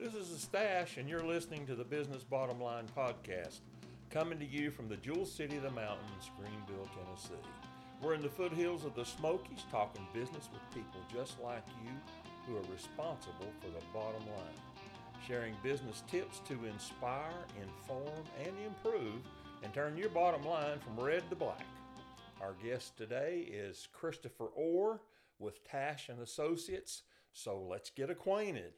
This is the Stash, and you're listening to the Business Bottom Line podcast, coming to you from the Jewel City of the Mountains, Greeneville, Tennessee. We're in the foothills of the Smokies, talking business with people just like you who are responsible for the bottom line, sharing business tips to inspire, inform, and improve, and turn your bottom line from red to black. Our guest today is Christopher Orr with Tasche and Associates. So let's get acquainted.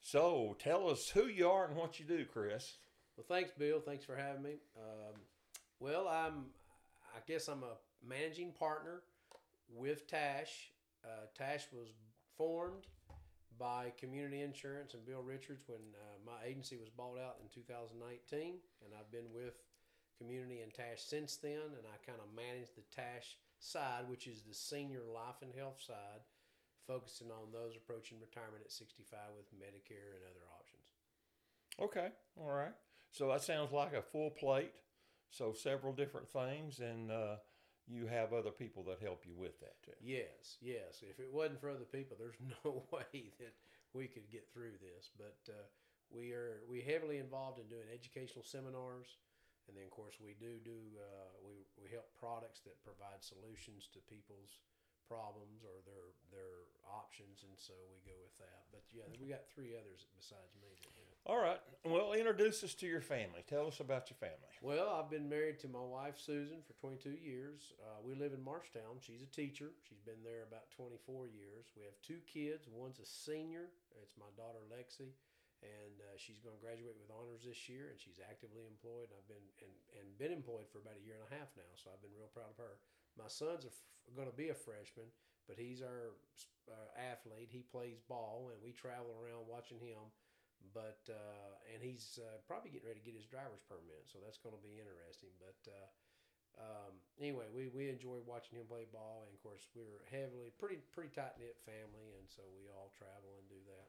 So tell us who you are and what you do, Chris. Well, thanks, Bill. Thanks for having me. Um, well, I'm, I guess I'm a managing partner with Tasche. Uh, Tasche was formed by Community Insurance and Bill Richards when uh, my agency was bought out in 2019, and I've been with Community and Tasche since then. And I kind of manage the Tasche side, which is the senior life and health side focusing on those approaching retirement at 65 with Medicare and other options. Okay, all right. So that sounds like a full plate. So several different things, and uh, you have other people that help you with that too. Yes, yes. If it wasn't for other people, there's no way that we could get through this. But uh, we are we heavily involved in doing educational seminars, and then of course we do do uh, we we help products that provide solutions to people's problems or their their options, and so we go with that. But yeah, we got three others besides me. All right. Well, introduce us to your family. Tell us about your family. Well, I've been married to my wife Susan for 22 years. Uh, we live in Marshtown. She's a teacher. She's been there about 24 years. We have two kids. One's a senior. It's my daughter Lexi, and uh, she's going to graduate with honors this year. And she's actively employed. And I've been and, and been employed for about a year and a half now. So I've been real proud of her. My son's going to be a freshman, but he's our uh, athlete. He plays ball, and we travel around watching him. But uh, and he's uh, probably getting ready to get his driver's permit, so that's going to be interesting. But uh, um, anyway, we, we enjoy watching him play ball, and of course we're heavily pretty pretty tight knit family, and so we all travel and do that.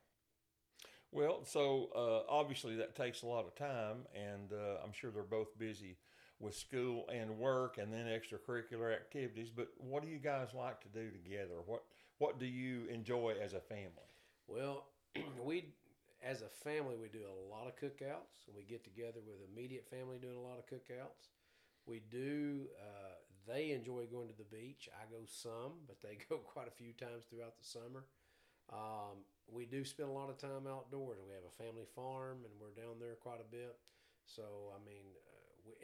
Well, so uh, obviously that takes a lot of time, and uh, I'm sure they're both busy with school and work and then extracurricular activities. But what do you guys like to do together? What what do you enjoy as a family? Well, we as a family we do a lot of cookouts. and We get together with immediate family doing a lot of cookouts. We do. Uh, they enjoy going to the beach. I go some, but they go quite a few times throughout the summer. Um, we do spend a lot of time outdoors. We have a family farm, and we're down there quite a bit. So I mean,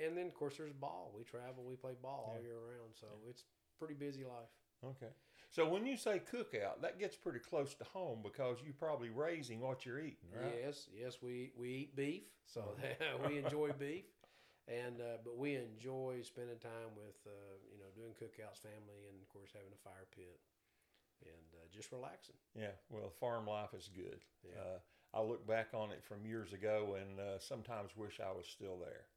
and then of course there's ball. We travel, we play ball all year round, so yeah. it's pretty busy life. Okay. So when you say cookout, that gets pretty close to home because you're probably raising what you're eating, right? Yes, yes, we we eat beef, so oh. we enjoy beef, and uh, but we enjoy spending time with uh, you know doing cookouts, family, and of course having a fire pit and uh, just relaxing. Yeah, well, farm life is good. Yeah. Uh, I look back on it from years ago and uh, sometimes wish I was still there.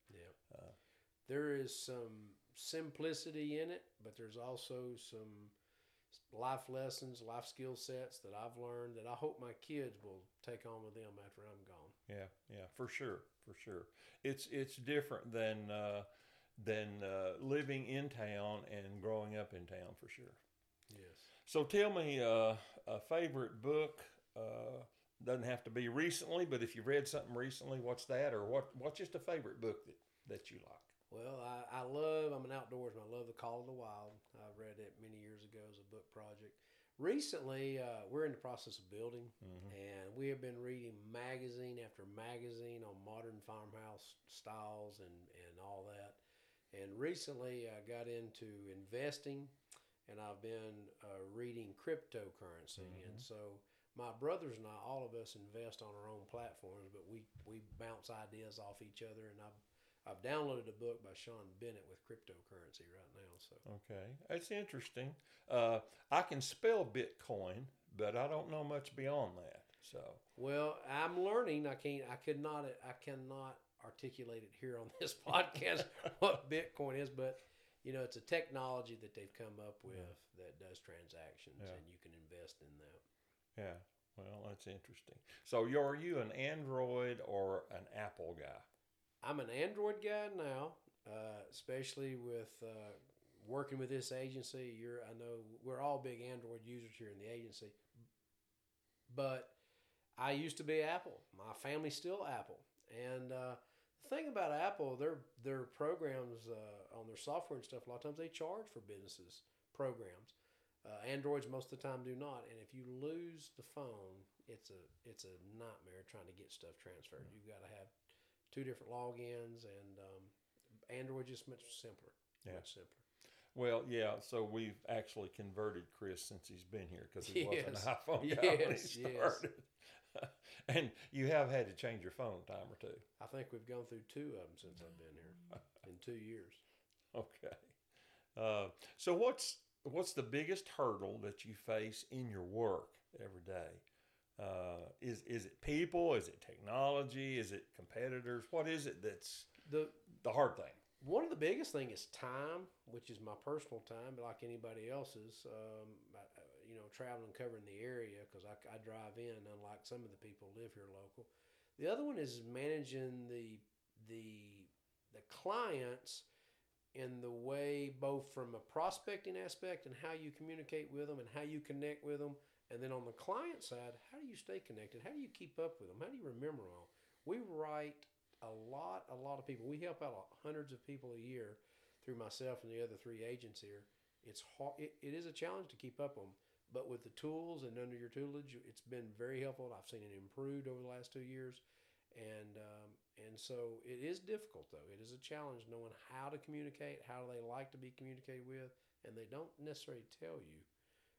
There is some simplicity in it, but there's also some life lessons, life skill sets that I've learned that I hope my kids will take on with them after I'm gone. Yeah, yeah, for sure, for sure. It's it's different than uh, than uh, living in town and growing up in town for sure. Yes. So tell me uh, a favorite book. Uh, doesn't have to be recently, but if you've read something recently, what's that? Or what? What's just a favorite book that, that you like? Well, I, I love. I'm an outdoorsman. I love The Call of the Wild. I read it many years ago as a book project. Recently, uh, we're in the process of building, mm-hmm. and we have been reading magazine after magazine on modern farmhouse styles and and all that. And recently, I got into investing, and I've been uh, reading cryptocurrency, mm-hmm. and so my brothers and I, all of us invest on our own platforms, but we, we bounce ideas off each other. And I've, I've downloaded a book by Sean Bennett with cryptocurrency right now. So okay, that's interesting. Uh, I can spell Bitcoin, but I don't know much beyond that. So well, I'm learning. I can't. I could not. I cannot articulate it here on this podcast what Bitcoin is, but you know, it's a technology that they've come up with yeah. that does transactions, yeah. and you can invest in that. Yeah. Well, that's interesting. So, are you an Android or an Apple guy? I'm an Android guy now, uh, especially with uh, working with this agency. You're, I know we're all big Android users here in the agency, but I used to be Apple. My family's still Apple. And uh, the thing about Apple, their their programs uh, on their software and stuff, a lot of times they charge for businesses programs. Uh, Androids most of the time do not. And if you lose the phone, it's a it's a nightmare trying to get stuff transferred. You've got to have two different logins, and um, Android just much simpler. Yeah. Much simpler. Well, yeah. So we've actually converted Chris since he's been here because he wasn't Yes. an iPhone guy when he Yes, yes. started. and you have had to change your phone a time or two. I think we've gone through two of them since I've been here in two years. Okay. Uh, so what's what's the biggest hurdle that you face in your work every day? Uh, is is it people? Is it technology? Is it competitors? What is it that's The the hard thing? one of the biggest thing is time, which is my personal time, but like anybody else's, um, I- you know, traveling, covering the area because I, I drive in, unlike some of the people live here local. The other one is managing the the the clients in the way both from a prospecting aspect and how you communicate with them and how you connect with them, and then on the client side, how do you stay connected? How do you keep up with them? How do you remember all? We write a lot, a lot of people. We help out hundreds of people a year through myself and the other three agents here. It's hard. It, it is a challenge to keep up them, but with the tools and under your tutelage, it's been very helpful. I've seen it improved over the last two years, and um, and so it is difficult though. It is a challenge knowing how to communicate, how they like to be communicated with, and they don't necessarily tell you.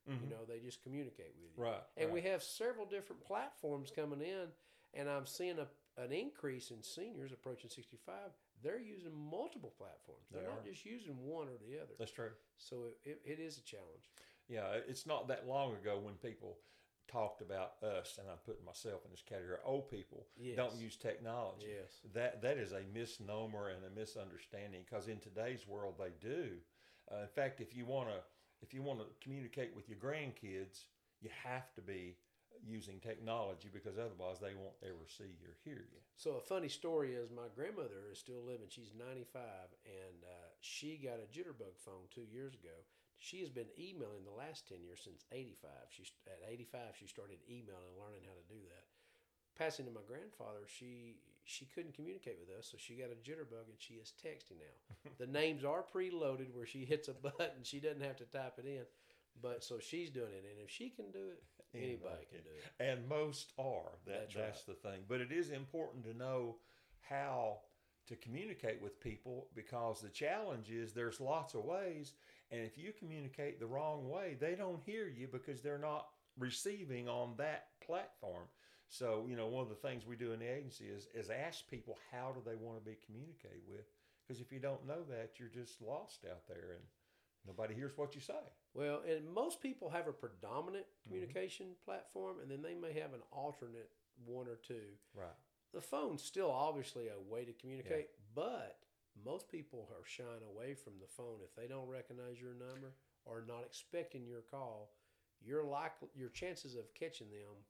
You Mhm. know, they just communicate with you. Right. And right. we have several different platforms coming in, and I'm seeing a, an increase in seniors approaching 65. They're using multiple platforms. They're They not just using one or the other. That's true. So it, it, it is a challenge. Yeah, it's not that long ago when people talked about us, and I'm putting myself in this category. Old people Yes. don't use technology. Yes. That that is a misnomer and a misunderstanding because in today's world they do. Uh, in fact, if you want to if you want to communicate with your grandkids, you have to be using technology because otherwise they won't ever see or hear you. So a funny story is my grandmother is still living. She's 95, and uh, she got a jitterbug phone two years ago. She has been emailing the last 10 years since 85. She at 85 she started emailing and learning how to do that. Passing to my grandfather, she she couldn't communicate with us, so she got a jitterbug and she is texting now. the names are preloaded where she hits a button, she doesn't have to type it in. But so she's doing it, and if she can do it, anybody can do it. And most are. That, That's that's the thing. But it is important to know how to communicate with people because the challenge is there's lots of ways. And if you communicate the wrong way, they don't hear you because they're not receiving on that platform. So, you know, one of the things we do in the agency is, is ask people how do they want to be communicated with. Because if you don't know that, you're just lost out there and nobody hears what you say. Well, and most people have a predominant mm-hmm. communication platform, and then they may have an alternate one or two. Right. The phone's still obviously a way to communicate, but most people are shying away from the phone if they don't recognize your number or not expecting your call. Your likely your chances of catching them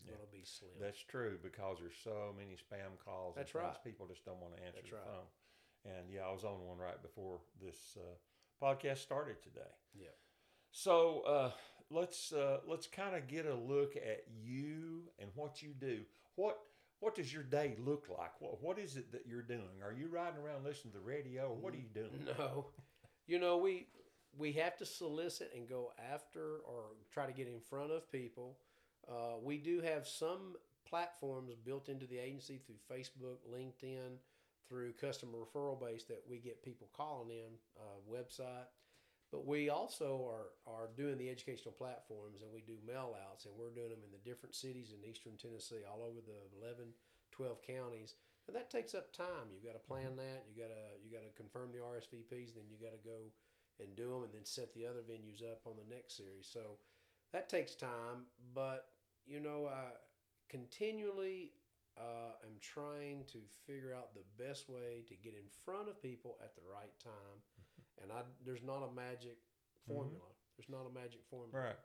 is Yeah. going to be slim. That's true because there's so many spam calls. That's right. People just don't want to answer That's the right. phone. And yeah, I was on one right before this uh, podcast started today. Yeah. So uh, let's uh, let's kind of get a look at you and what you do. What what does your day look like? What what is it that you're doing? Are you riding around listening to the radio, or what are you doing? No, you know we we have to solicit and go after or try to get in front of people. Uh, we do have some platforms built into the agency through Facebook, LinkedIn, through customer referral base that we get people calling in uh, website. But we also are are doing the educational platforms and we do mail outs and we're doing them in the different cities in eastern Tennessee, all over the 11, 12 counties. And that takes up time. You've got to plan that. You got to you got to confirm the RSVPs. Then you got to go and do them, and then set the other venues up on the next series. So that takes time. But you know, I continually uh, am trying to figure out the best way to get in front of people at the right time. And I there's not a magic formula. There's not a magic formula. Right.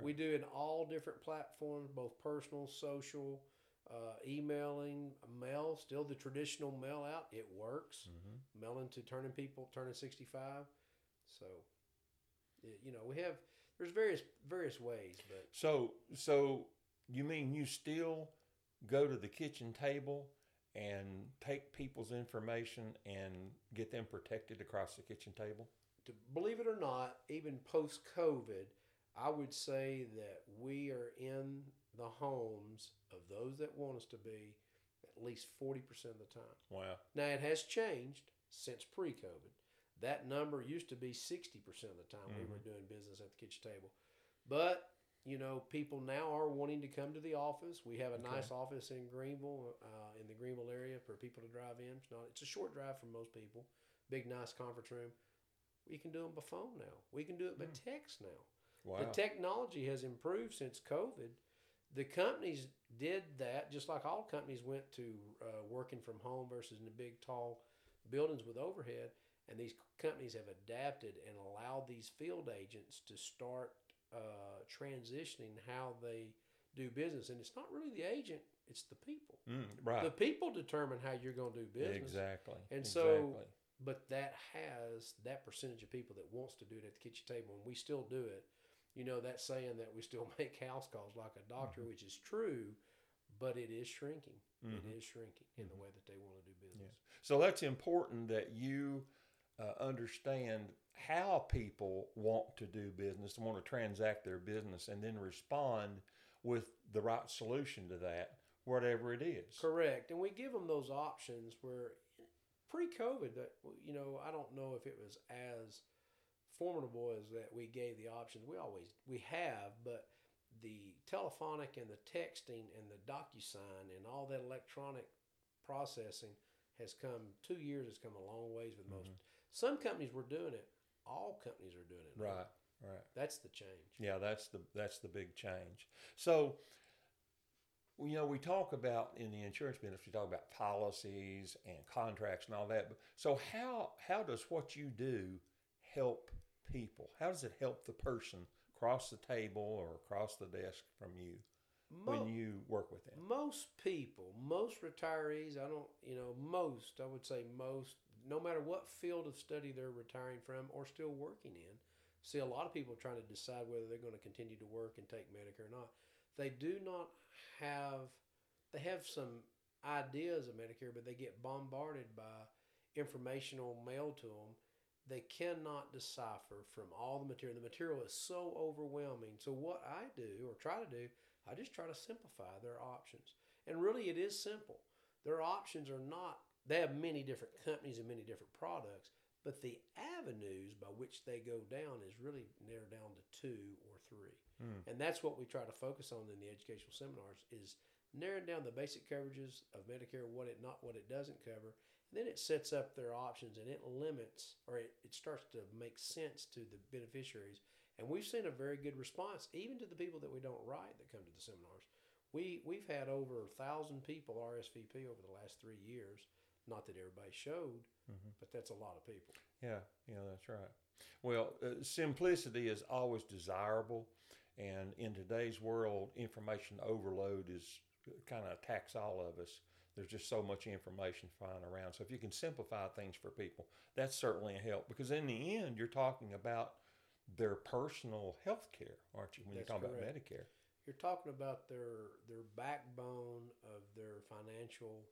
We do in all different platforms, both personal, social, uh, emailing, mail. Still the traditional mail out. It works. Mhm. Mailing to turning people turning sixty five. So, it, you know, we have there's various various ways, but So so you mean you still go to the kitchen table and take people's information and get them protected across the kitchen table? To believe it or not, even post COVID, I would say that we are in the homes of those that want us to be at least 40% of the time. Wow. Now, it has changed since pre COVID. That number used to be 60% of the time we mm-hmm. were doing business at the kitchen table. But, you know, people now are wanting to come to the office. We have a Okay. nice office in Greeneville, uh, in the Greeneville area for people to drive in. It's, not, it's a short drive for most people. Big, nice conference room. We can do them by phone now. We can do it by text now. Wow. The technology has improved since COVID. The companies did that just like all companies went to uh, working from home versus in the big, tall buildings with overhead. And these companies have adapted and allowed these field agents to start uh, transitioning how they do business. And it's not really the agent, it's the people. Mm, right. The people determine how you're going to do business. Exactly. And so- exactly. But that has that percentage of people that wants to do it at the kitchen table, and we still do it. You know that saying that we still make house calls like a doctor, Mm-hmm. which is true, but it is shrinking. Mhm. It is shrinking in the way that they want to do business. So that's important that you uh, understand how people want to do business, want to transact their business, and then respond with the right solution to that, whatever it is. Correct, and we give them those options where pre-COVID, that you know, I don't know if it was as formidable as that we gave the options. We always we have, but the telephonic and the texting and the DocuSign and all that electronic processing has come. Two years has come a long ways with most. Some companies were doing it. All companies are doing it. now. Right. Right. That's the change. Yeah, that's the that's the big change. So, you know, we talk about in the insurance business, we talk about policies and contracts and all that. But so, how how does what you do help people? How does it help the person across the table or across the desk from you Mo- when you work with them? most people, most retirees, I don't, you know, most, I would say most, no matter what field of study they're retiring from or still working in, see a lot of people trying to decide whether they're going to continue to work and take Medicare or not. They do not have, they have some ideas of Medicare, but they get bombarded by informational mail to them. They cannot decipher from all the material. The material is so overwhelming. So, what I do or try to do I just try to simplify their options. And really, it is simple. Their options are not, they have many different companies and many different products, but the avenues by which they go down is really narrowed down to two or three. Hmm. And that's what we try to focus on in the educational seminars is narrowing down the basic coverages of Medicare, what it not what it doesn't cover. And then it sets up their options and it limits or it, it starts to make sense to the beneficiaries and we've seen a very good response, even to the people that we don't write that come to the seminars. We we've had over a thousand people RSVP over the last three years. Not that everybody showed, Mhm. but that's a lot of people. Yeah, yeah, that's right. Well, uh, simplicity is always desirable, and in today's world, information overload is kind of attacks all of us. There's just so much information flying around. So if you can simplify things for people, that's certainly a help. Because in the end, you're talking about their personal health care, aren't you? When That's you're talking about. Medicare. You're talking about their their backbone of their financial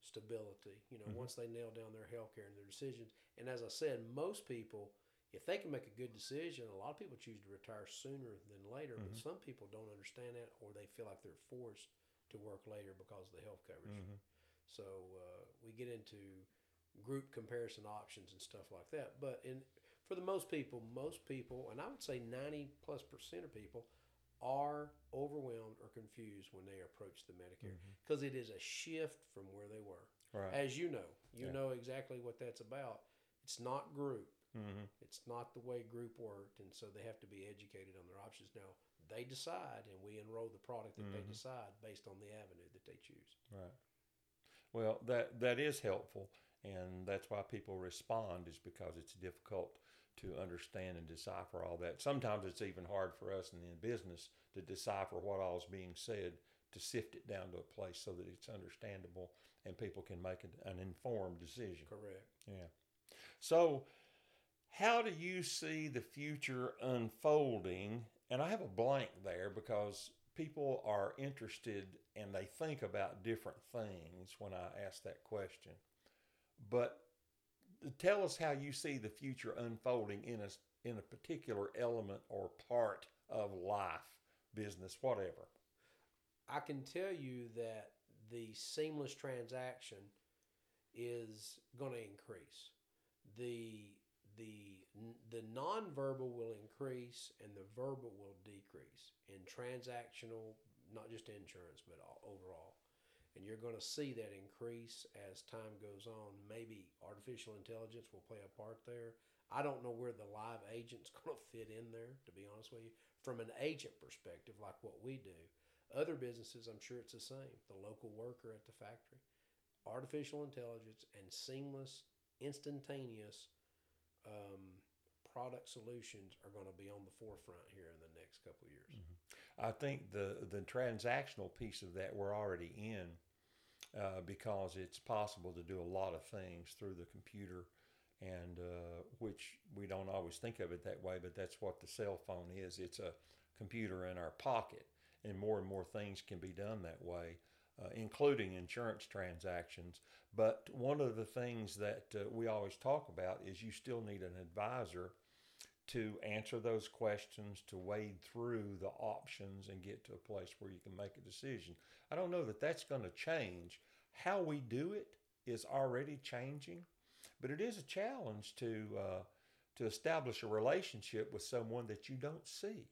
stability. You know, Mhm. once they nail down their health care and their decisions. And as I said, most people, if they can make a good decision, a lot of people choose to retire sooner than later. But Mhm. some people don't understand that, or they feel like they're forced to work later because of the health coverage. Mhm. So uh, we get into group comparison options and stuff like that. But in for the most people, most people, and I would say ninety plus percent of people, are overwhelmed or confused when they approach the Medicare because it is a shift from where they were. Right. As you know, you Yeah. know exactly what that's about. It's not group. hmm It's not the way group worked, and so they have to be educated on their options. Now they decide, and we enroll the product that they Mhm. decide based on the avenue that they choose. Right. Well, that that is helpful, and that's why people respond is because it's difficult to understand and decipher all that. Sometimes it's even hard for us in the business to decipher what all is being said, to sift it down to a place so that it's understandable and people can make an, an informed decision. Correct. Yeah. So, how do you see the future unfolding? And I have a blank there because people are interested and they think about different things when I ask that question. But tell us how you see the future unfolding in a in a particular element or part of life, business, whatever. I can tell you that the seamless transaction is going to increase. The the the nonverbal will increase and the verbal will decrease in transactional, not just insurance, but all, overall. And you're going to see that increase as time goes on. Maybe artificial intelligence will play a part there. I don't know where the live agent's going to fit in there, to be honest with you. From an agent perspective, like what we do, other businesses, I'm sure it's the same. The local worker at the factory, artificial intelligence and seamless, instantaneous um, product solutions are going to be on the forefront here in the next couple of years. Mm-hmm. I think the the transactional piece of that we're already in uh, because it's possible to do a lot of things through the computer, and uh, which we don't always think of it that way, but that's what the cell phone is. It's a computer in our pocket, and more and more things can be done that way. Uh, including insurance transactions. But one of the things that uh, we always talk about is you still need an advisor to answer those questions, to wade through the options and get to a place where you can make a decision. I don't know that that's going to change. How we do it is already changing, but it is a challenge to uh, to establish a relationship with someone that you don't see.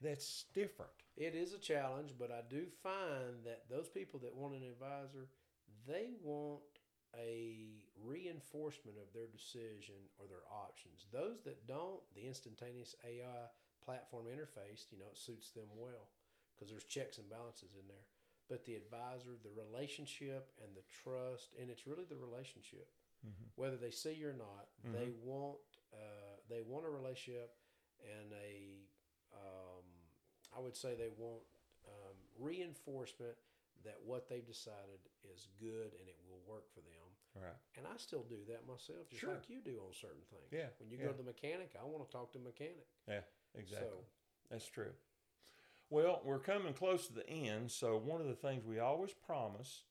That's different. It is a challenge, but I do find that those people that want an advisor, they want a reinforcement of their decision or their options. Those that don't, the instantaneous AI platform interface, you know, it suits them well because there's checks and balances in there. But the advisor, the relationship and the trust, and it's really the relationship, mm-hmm. whether they see you or not, mm-hmm. they want uh, they want a relationship and a um, I would say they want um, reinforcement that what they've decided is good and it will work for them. Right. And I still do that myself, just sure. like you do on certain things. Yeah. When you yeah. go to the mechanic, I want to talk to the mechanic. Yeah, exactly. So, That's true. Well, we're coming close to the end, so one of the things we always promise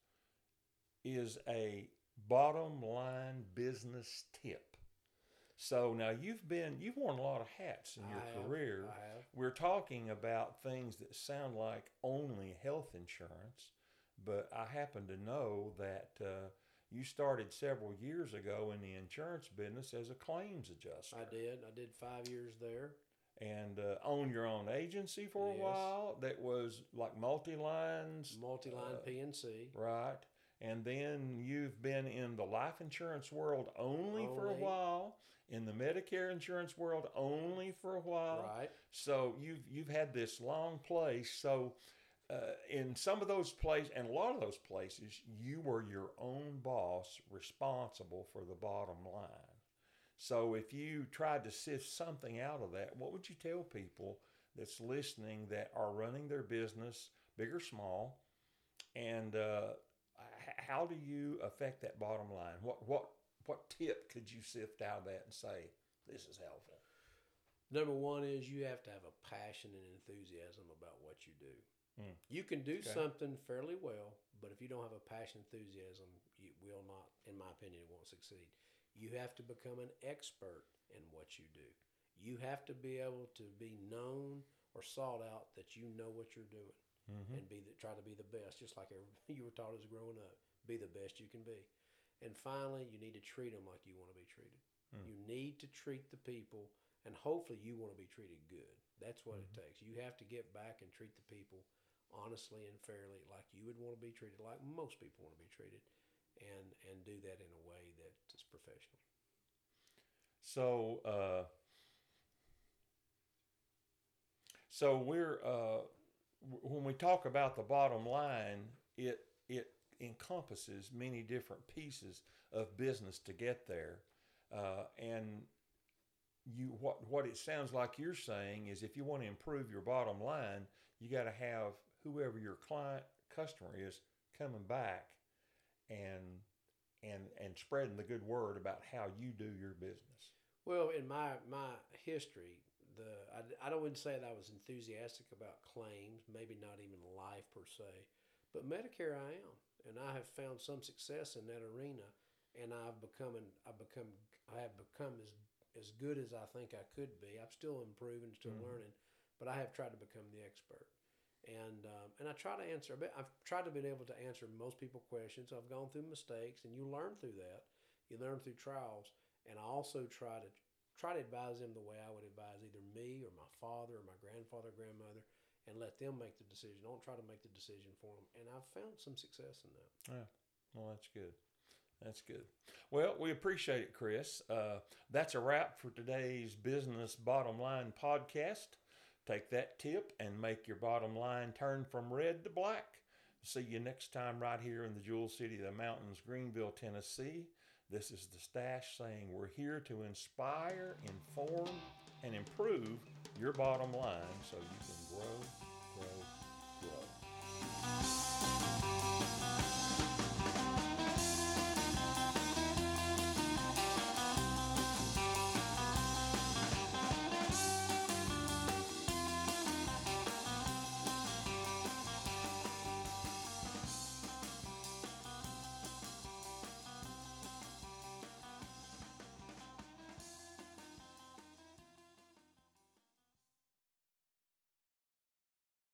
is a bottom line business tip. So now you've been you've worn a lot of hats in your I career. Have, We're talking about things that sound like only health insurance, but I happen to know that uh, you started several years ago in the insurance business as a claims adjuster. I did. I did five years there. And uh, own your own agency for a yes. while that was like multi lines. Multi line uh, P&C. Right. And then you've been in the life insurance world only, only, for a while, in the Medicare insurance world only for a while. Right. So you've you've had this long place. So uh, in some of those places, and a lot of those places, you were your own boss, responsible for the bottom line. So if you tried to sift something out of that, what would you tell people that's listening that are running their business, big or small, and uh, how do you affect that bottom line? What what what tip could you sift out of that and say this is helpful? Number one is you have to have a passion and enthusiasm about what you do. Mm. You can do okay. something fairly well, but if you don't have a passion, enthusiasm, you will not, in my opinion, it won't succeed. You have to become an expert in what you do. You have to be able to be known or sought out that you know what you're doing mm-hmm. and be the, try to be the best, just like you were taught as growing up. Be the best you can be. And finally, you need to treat them like you want to be treated. Mm. You need to treat the people, and hopefully, you want to be treated good. That's what mm-hmm. it takes. You have to get back and treat the people honestly and fairly like you would want to be treated like most people want to be treated and and do that in a way that is professional so uh, so we're uh, when we talk about the bottom line it it encompasses many different pieces of business to get there uh, and you what what it sounds like you're saying is if you want to improve your bottom line you got to have whoever your client customer is coming back and and and spreading the good word about how you do your business. Well, in my my history, the I I, don't wouldn't say that I was enthusiastic about claims, maybe not even life per se, but Medicare I am, and I have found some success in that arena, and I've become an, I've become I have become as as good as I think I could be. I'm still improving, still Mhm. learning, but I have tried to become the expert. And um, and I try to answer. but I've tried to be able to answer most people questions. I've gone through mistakes, and you learn through that. You learn through trials, and I also try to try to advise them the way I would advise either me or my father or my grandfather, or grandmother, and let them make the decision. Don't try to make the decision for them, and I've found some success in that. Yeah. Well, that's good. That's good. Well, we appreciate it, Chris. Uh, that's a wrap for today's Business Bottom Line podcast. Take that tip and make your bottom line turn from red to black. See you next time right here in the Jewel City of the Mountains, Greeneville, Tennessee. This is the Stash saying we're here to inspire, inform, and improve your bottom line so you can grow, grow, grow.